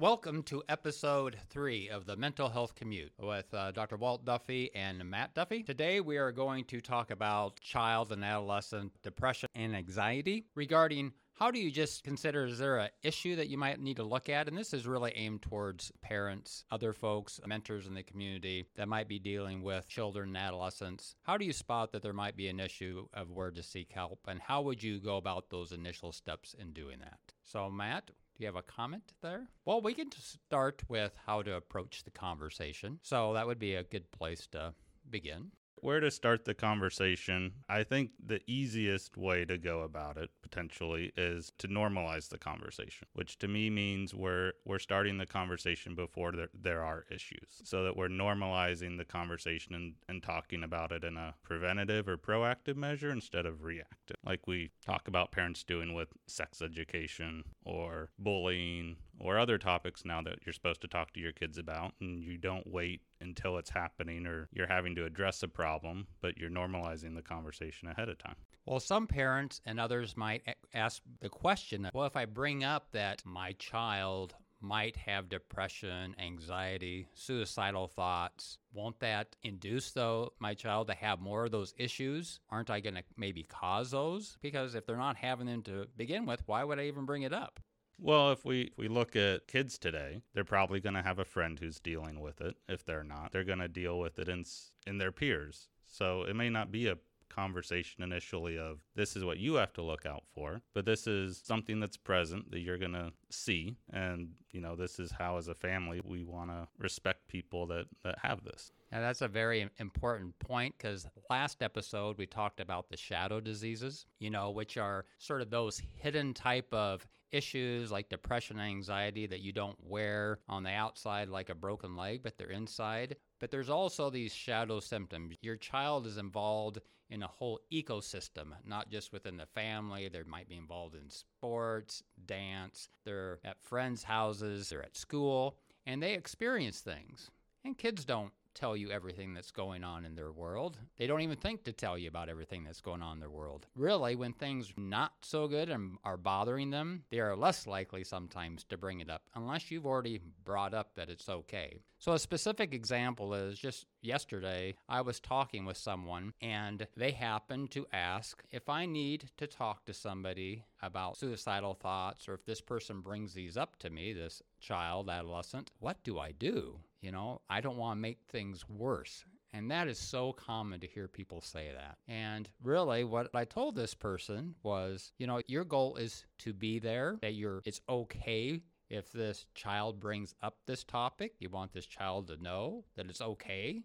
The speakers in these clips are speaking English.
Welcome to episode three of the Mental Health Commute with uh, Dr. Walt Duffy and Matt Duffy. Today, we are going to talk about child and adolescent depression and anxiety regarding how do you just consider is there an issue that you might need to look at? And this is really aimed towards parents, other folks, mentors in the community that might be dealing with children and adolescents. How do you spot that there might be an issue of where to seek help? And how would you go about those initial steps in doing that? So, Matt, do you have a comment there? Well, we can start with how to approach the conversation. So that would be a good place to begin. Where to start the conversation? I think the easiest way to go about it potentially is to normalize the conversation, which to me means we're we're starting the conversation before there, there are issues, so that we're normalizing the conversation and, and talking about it in a preventative or proactive measure instead of reactive, like we talk about parents doing with sex education or bullying or other topics now that you're supposed to talk to your kids about, and you don't wait until it's happening or you're having to address a problem, but you're normalizing the conversation ahead of time. Well, some parents and others might ask the question well, if I bring up that my child might have depression, anxiety, suicidal thoughts. Won't that induce though my child to have more of those issues? Aren't I going to maybe cause those? Because if they're not having them to begin with, why would I even bring it up? Well, if we if we look at kids today, they're probably going to have a friend who's dealing with it. If they're not, they're going to deal with it in in their peers. So it may not be a conversation initially of this is what you have to look out for, but this is something that's present that you're going to see and you know this is how as a family we want to respect people that that have this. And that's a very important point because last episode we talked about the shadow diseases, you know, which are sort of those hidden type of issues like depression and anxiety that you don't wear on the outside like a broken leg, but they're inside. But there's also these shadow symptoms. Your child is involved in a whole ecosystem, not just within the family. They might be involved in sports, dance, they're at friends' houses, they're at school, and they experience things. And kids don't tell you everything that's going on in their world. They don't even think to tell you about everything that's going on in their world. Really, when things not so good and are bothering them, they are less likely sometimes to bring it up unless you've already brought up that it's okay. So a specific example is just yesterday I was talking with someone and they happened to ask if I need to talk to somebody about suicidal thoughts or if this person brings these up to me, this child, adolescent, what do I do? You know, I don't want to make things worse. And that is so common to hear people say that. And really what I told this person was, you know, your goal is to be there, that you're it's okay if this child brings up this topic. You want this child to know that it's okay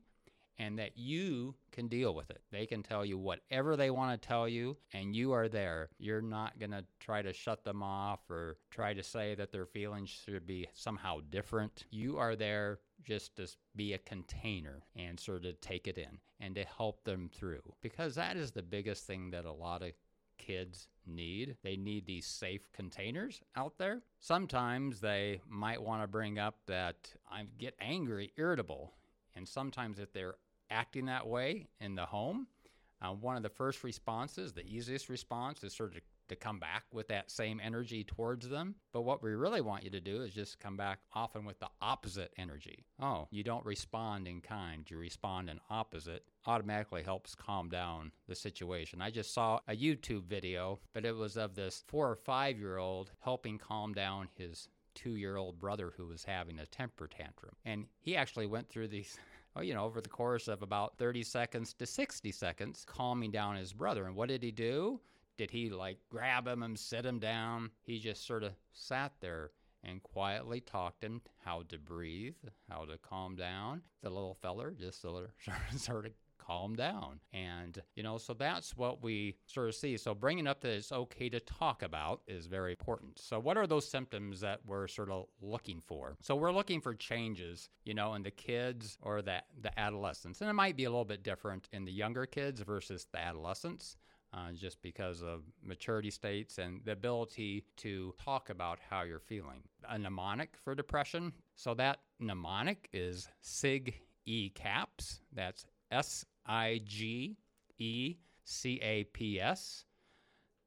and that you can deal with it. They can tell you whatever they want to tell you, and you are there. You're not going to try to shut them off or try to say that their feelings should be somehow different. You are there just to be a container and sort of take it in and to help them through. Because that is the biggest thing that a lot of kids need. They need these safe containers out there. Sometimes they might want to bring up that I get angry, irritable. And sometimes if they're acting that way in the home, uh, one of the first responses, the easiest response, is sort of to come back with that same energy towards them. But what we really want you to do is just come back often with the opposite energy. Oh, you don't respond in kind, you respond in opposite. Automatically helps calm down the situation. I just saw a YouTube video, but it was of this four or five year old helping calm down his two year old brother who was having a temper tantrum. And he actually went through these oh, you know, over the course of about 30 seconds to 60 seconds, calming down his brother. And what did he do? Did he like grab him and sit him down? He just sort of sat there and quietly talked him how to breathe, how to calm down. The little feller just sort of, sort of calm down. And, you know, so that's what we sort of see. So bringing up that it's okay to talk about is very important. So, what are those symptoms that we're sort of looking for? So, we're looking for changes, you know, in the kids or the, the adolescents. And it might be a little bit different in the younger kids versus the adolescents. Uh, just because of maturity states and the ability to talk about how you're feeling. A mnemonic for depression. So that mnemonic is SIG E CAPS. That's S I G E C A P S.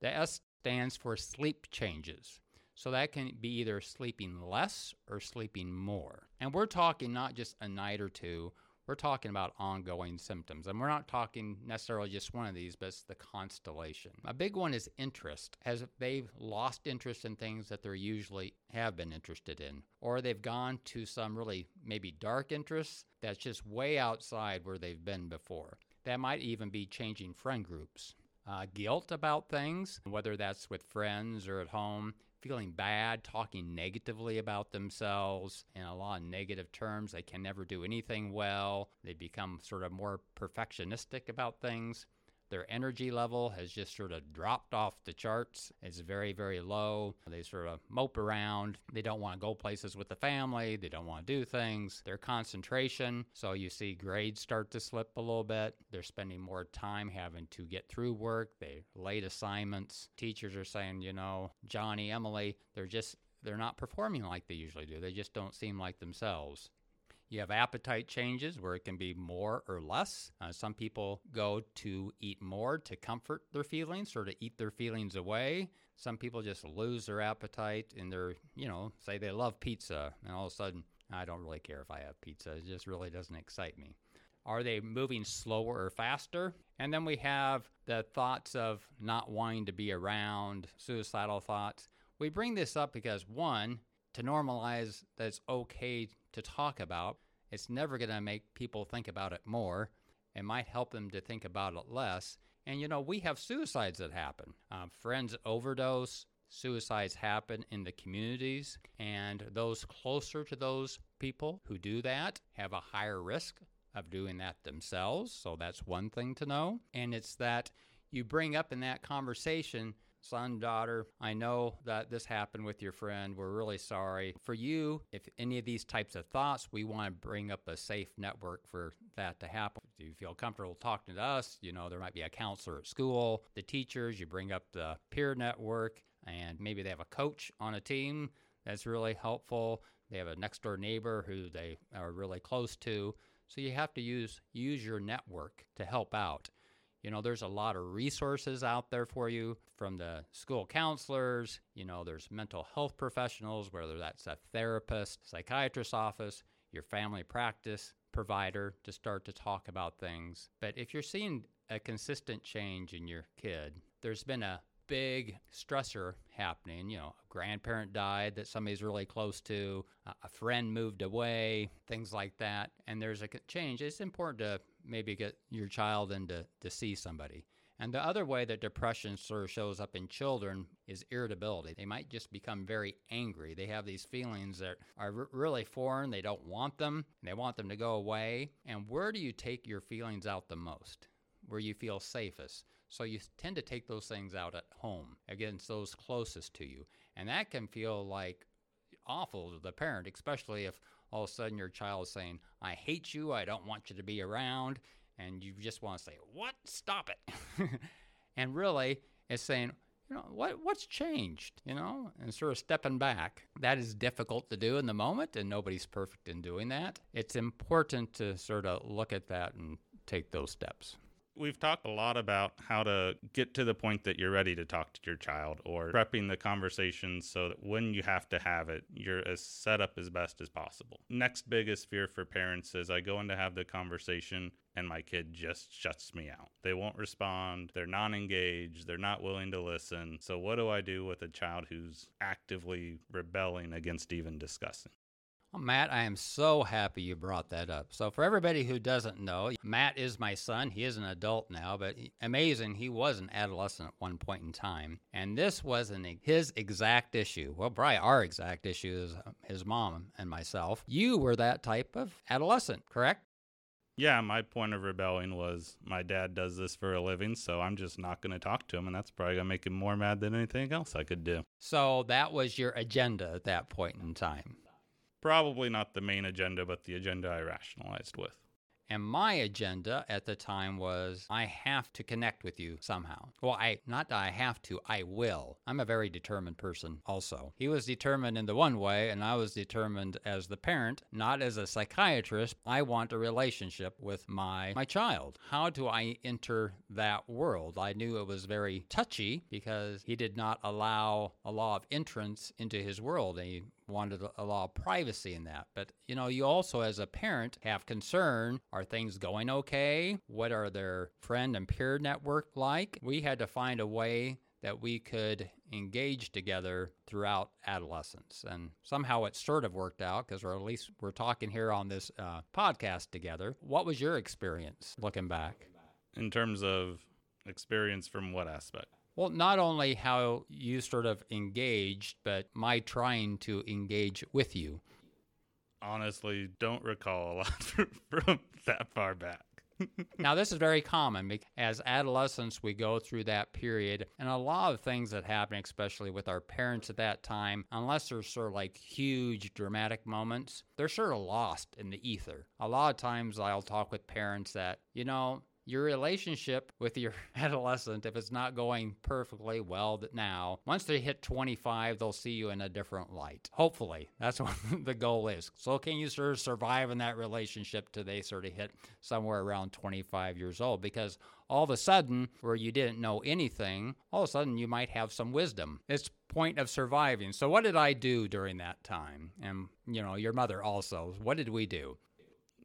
The S stands for sleep changes. So that can be either sleeping less or sleeping more. And we're talking not just a night or two, we're talking about ongoing symptoms. And we're not talking necessarily just one of these, but it's the constellation. A big one is interest, as if they've lost interest in things that they usually have been interested in, or they've gone to some really maybe dark interests that's just way outside where they've been before. That might even be changing friend groups. Uh, guilt about things, whether that's with friends or at home, feeling bad, talking negatively about themselves in a lot of negative terms. They can never do anything well. They become sort of more perfectionistic about things. Their energy level has just sort of dropped off the charts. It's very, very low. They sort of mope around. They don't want to go places with the family. They don't want to do things. Their concentration, so you see grades start to slip a little bit. They're spending more time having to get through work. They late assignments. Teachers are saying, you know, Johnny, Emily, they're just they're not performing like they usually do. They just don't seem like themselves. You have appetite changes where it can be more or less. Uh, some people go to eat more to comfort their feelings or to eat their feelings away. Some people just lose their appetite and they're, you know, say they love pizza and all of a sudden, I don't really care if I have pizza. It just really doesn't excite me. Are they moving slower or faster? And then we have the thoughts of not wanting to be around, suicidal thoughts. We bring this up because, one, to normalize that it's okay to talk about. It's never going to make people think about it more. It might help them to think about it less. And you know, we have suicides that happen. Um, friends overdose, suicides happen in the communities, and those closer to those people who do that have a higher risk of doing that themselves. So that's one thing to know. And it's that you bring up in that conversation son, daughter, I know that this happened with your friend. We're really sorry. For you, if any of these types of thoughts, we want to bring up a safe network for that to happen. Do you feel comfortable talking to us? You know, there might be a counselor at school, the teachers, you bring up the peer network, and maybe they have a coach on a team that's really helpful. They have a next door neighbor who they are really close to. So you have to use use your network to help out. You know, there's a lot of resources out there for you from the school counselors. You know, there's mental health professionals, whether that's a therapist, psychiatrist's office, your family practice provider to start to talk about things. But if you're seeing a consistent change in your kid, there's been a big stressor happening. You know, a grandparent died that somebody's really close to, a friend moved away, things like that. And there's a change. It's important to maybe get your child in to, to see somebody. And the other way that depression sort of shows up in children is irritability. They might just become very angry. They have these feelings that are r- really foreign. They don't want them. They want them to go away. And where do you take your feelings out the most? Where you feel safest. So you tend to take those things out at home against those closest to you. And that can feel like awful to the parent, especially if all of a sudden your child is saying, I hate you, I don't want you to be around, and you just want to say, What? Stop it. and really, it's saying, you know, what what's changed, you know, and sort of stepping back. That is difficult to do in the moment, and nobody's perfect in doing that. It's important to sort of look at that and take those steps we've talked a lot about how to get to the point that you're ready to talk to your child or prepping the conversation so that when you have to have it, you're as set up as best as possible. Next biggest fear for parents is I go in to have the conversation and my kid just shuts me out. They won't respond, they're non engaged, they're not willing to listen. So, what do I do with a child who's actively rebelling against even discussing? Matt, I am so happy you brought that up. So, for everybody who doesn't know, Matt is my son. He is an adult now, but amazing, he was an adolescent at one point in time. And this wasn't his exact issue. Well, probably our exact issue is uh, his mom and myself. You were that type of adolescent, correct? Yeah, my point of rebelling was my dad does this for a living, so I'm just not going to talk to him, and that's probably going to make him more mad than anything else I could do. So that was your agenda at that point in time probably not the main agenda, but the agenda I rationalized with. And my agenda at the time was I have to connect with you somehow. Well, I not that I have to, I will. I'm a very determined person also. He was determined in the one way and I was determined as the parent, not as a psychiatrist. I want a relationship with my my child. How do I enter that world? I knew it was very touchy because he did not allow a law of entrance into his world. He wanted a law of privacy in that. But, you know, you also, as a parent, have concern. Are things going okay? What are their friend and peer network like? We had to find a way that we could engage together throughout adolescence. And somehow it sort of worked out because, or at least we're talking here on this uh, podcast together. What was your experience looking back? In terms of experience from what aspect? Well, not only how you sort of engaged, but my trying to engage with you. Honestly, don't recall a lot from that far back. now, this is very common as adolescents, we go through that period, and a lot of things that happen, especially with our parents at that time, unless there's sort of like huge dramatic moments, they're sort of lost in the ether. A lot of times, I'll talk with parents that, you know, your relationship with your adolescent, if it's not going perfectly well now, once they hit 25, they'll see you in a different light. Hopefully, that's what the goal is. So, can you sort of survive in that relationship till they sort of hit somewhere around 25 years old? Because all of a sudden, where you didn't know anything, all of a sudden you might have some wisdom. It's point of surviving. So, what did I do during that time? And, you know, your mother also. What did we do?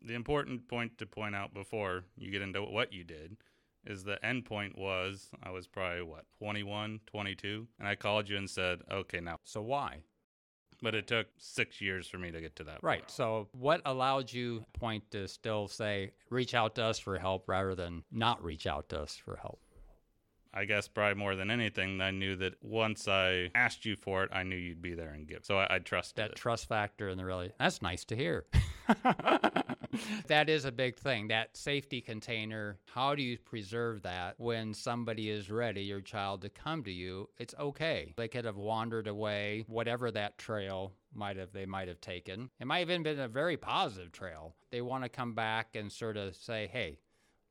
The important point to point out before you get into what you did is the end point was I was probably what 21, 22 and I called you and said, "Okay, now." So why? But it took 6 years for me to get to that Right. point. So what allowed you point to still say reach out to us for help rather than not reach out to us for help? I guess probably more than anything, I knew that once I asked you for it, I knew you'd be there and give. So I, I trusted that it. trust factor and the really that's nice to hear. that is a big thing. That safety container, how do you preserve that when somebody is ready, your child, to come to you? It's okay. They could have wandered away, whatever that trail might have they might have taken. It might have even been a very positive trail. They want to come back and sort of say, hey,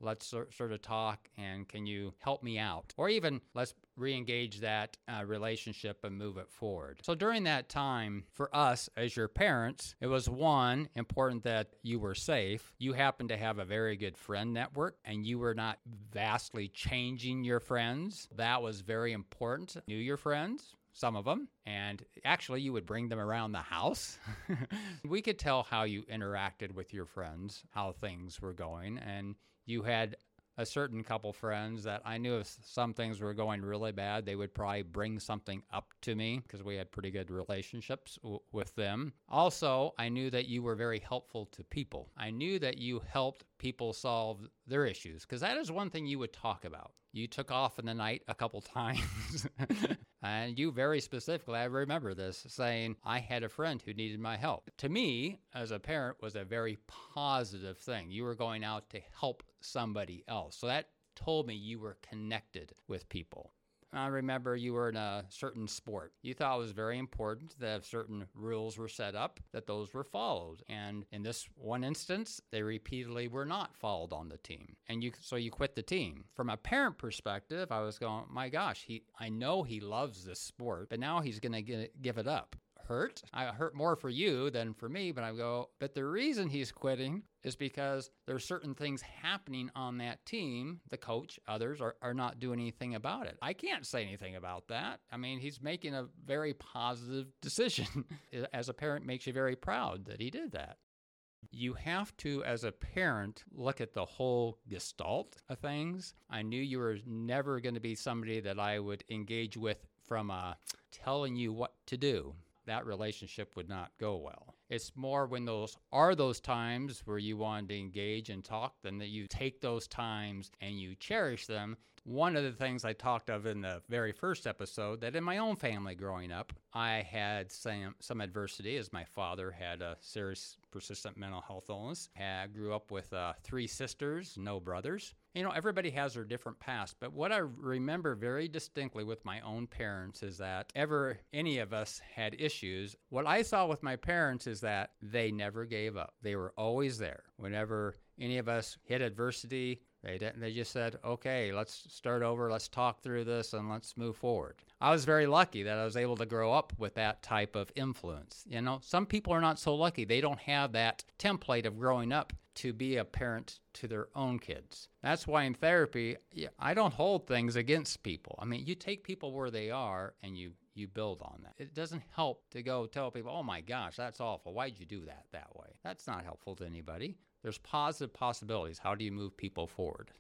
let's sort of talk and can you help me out or even let's re-engage that uh, relationship and move it forward. So during that time for us as your parents it was one important that you were safe. You happened to have a very good friend network and you were not vastly changing your friends. That was very important. Knew your friends some of them, and actually you would bring them around the house. we could tell how you interacted with your friends, how things were going, and you had a certain couple friends that I knew if some things were going really bad, they would probably bring something up to me because we had pretty good relationships w- with them. Also, I knew that you were very helpful to people. I knew that you helped people solve their issues because that is one thing you would talk about. You took off in the night a couple times. and you very specifically, I remember this, saying, I had a friend who needed my help. To me, as a parent, was a very positive thing. You were going out to help somebody else. So that told me you were connected with people. I remember you were in a certain sport. You thought it was very important that certain rules were set up, that those were followed. And in this one instance, they repeatedly were not followed on the team. And you so you quit the team. From a parent perspective, I was going, my gosh, he I know he loves this sport, but now he's going to give it up hurt. I hurt more for you than for me, but I go, but the reason he's quitting is because there's certain things happening on that team. The coach, others are, are not doing anything about it. I can't say anything about that. I mean, he's making a very positive decision. As a parent, makes you very proud that he did that. You have to, as a parent, look at the whole gestalt of things. I knew you were never going to be somebody that I would engage with from uh, telling you what to do that relationship would not go well. It's more when those are those times where you want to engage and talk, then that you take those times and you cherish them. One of the things I talked of in the very first episode that in my own family growing up, I had some some adversity as my father had a serious persistent mental health illness. I grew up with uh, three sisters, no brothers. You know, everybody has their different past, but what I remember very distinctly with my own parents is that ever any of us had issues, what I saw with my parents is that they never gave up. They were always there. Whenever any of us hit adversity, they didn't. They just said, "Okay, let's start over. Let's talk through this and let's move forward." I was very lucky that I was able to grow up with that type of influence. You know, some people are not so lucky. They don't have that template of growing up to be a parent to their own kids. That's why in therapy, I don't hold things against people. I mean, you take people where they are and you you build on that. It doesn't help to go tell people, "Oh my gosh, that's awful. Why'd you do that that way?" That's not helpful to anybody. There's positive possibilities. How do you move people forward?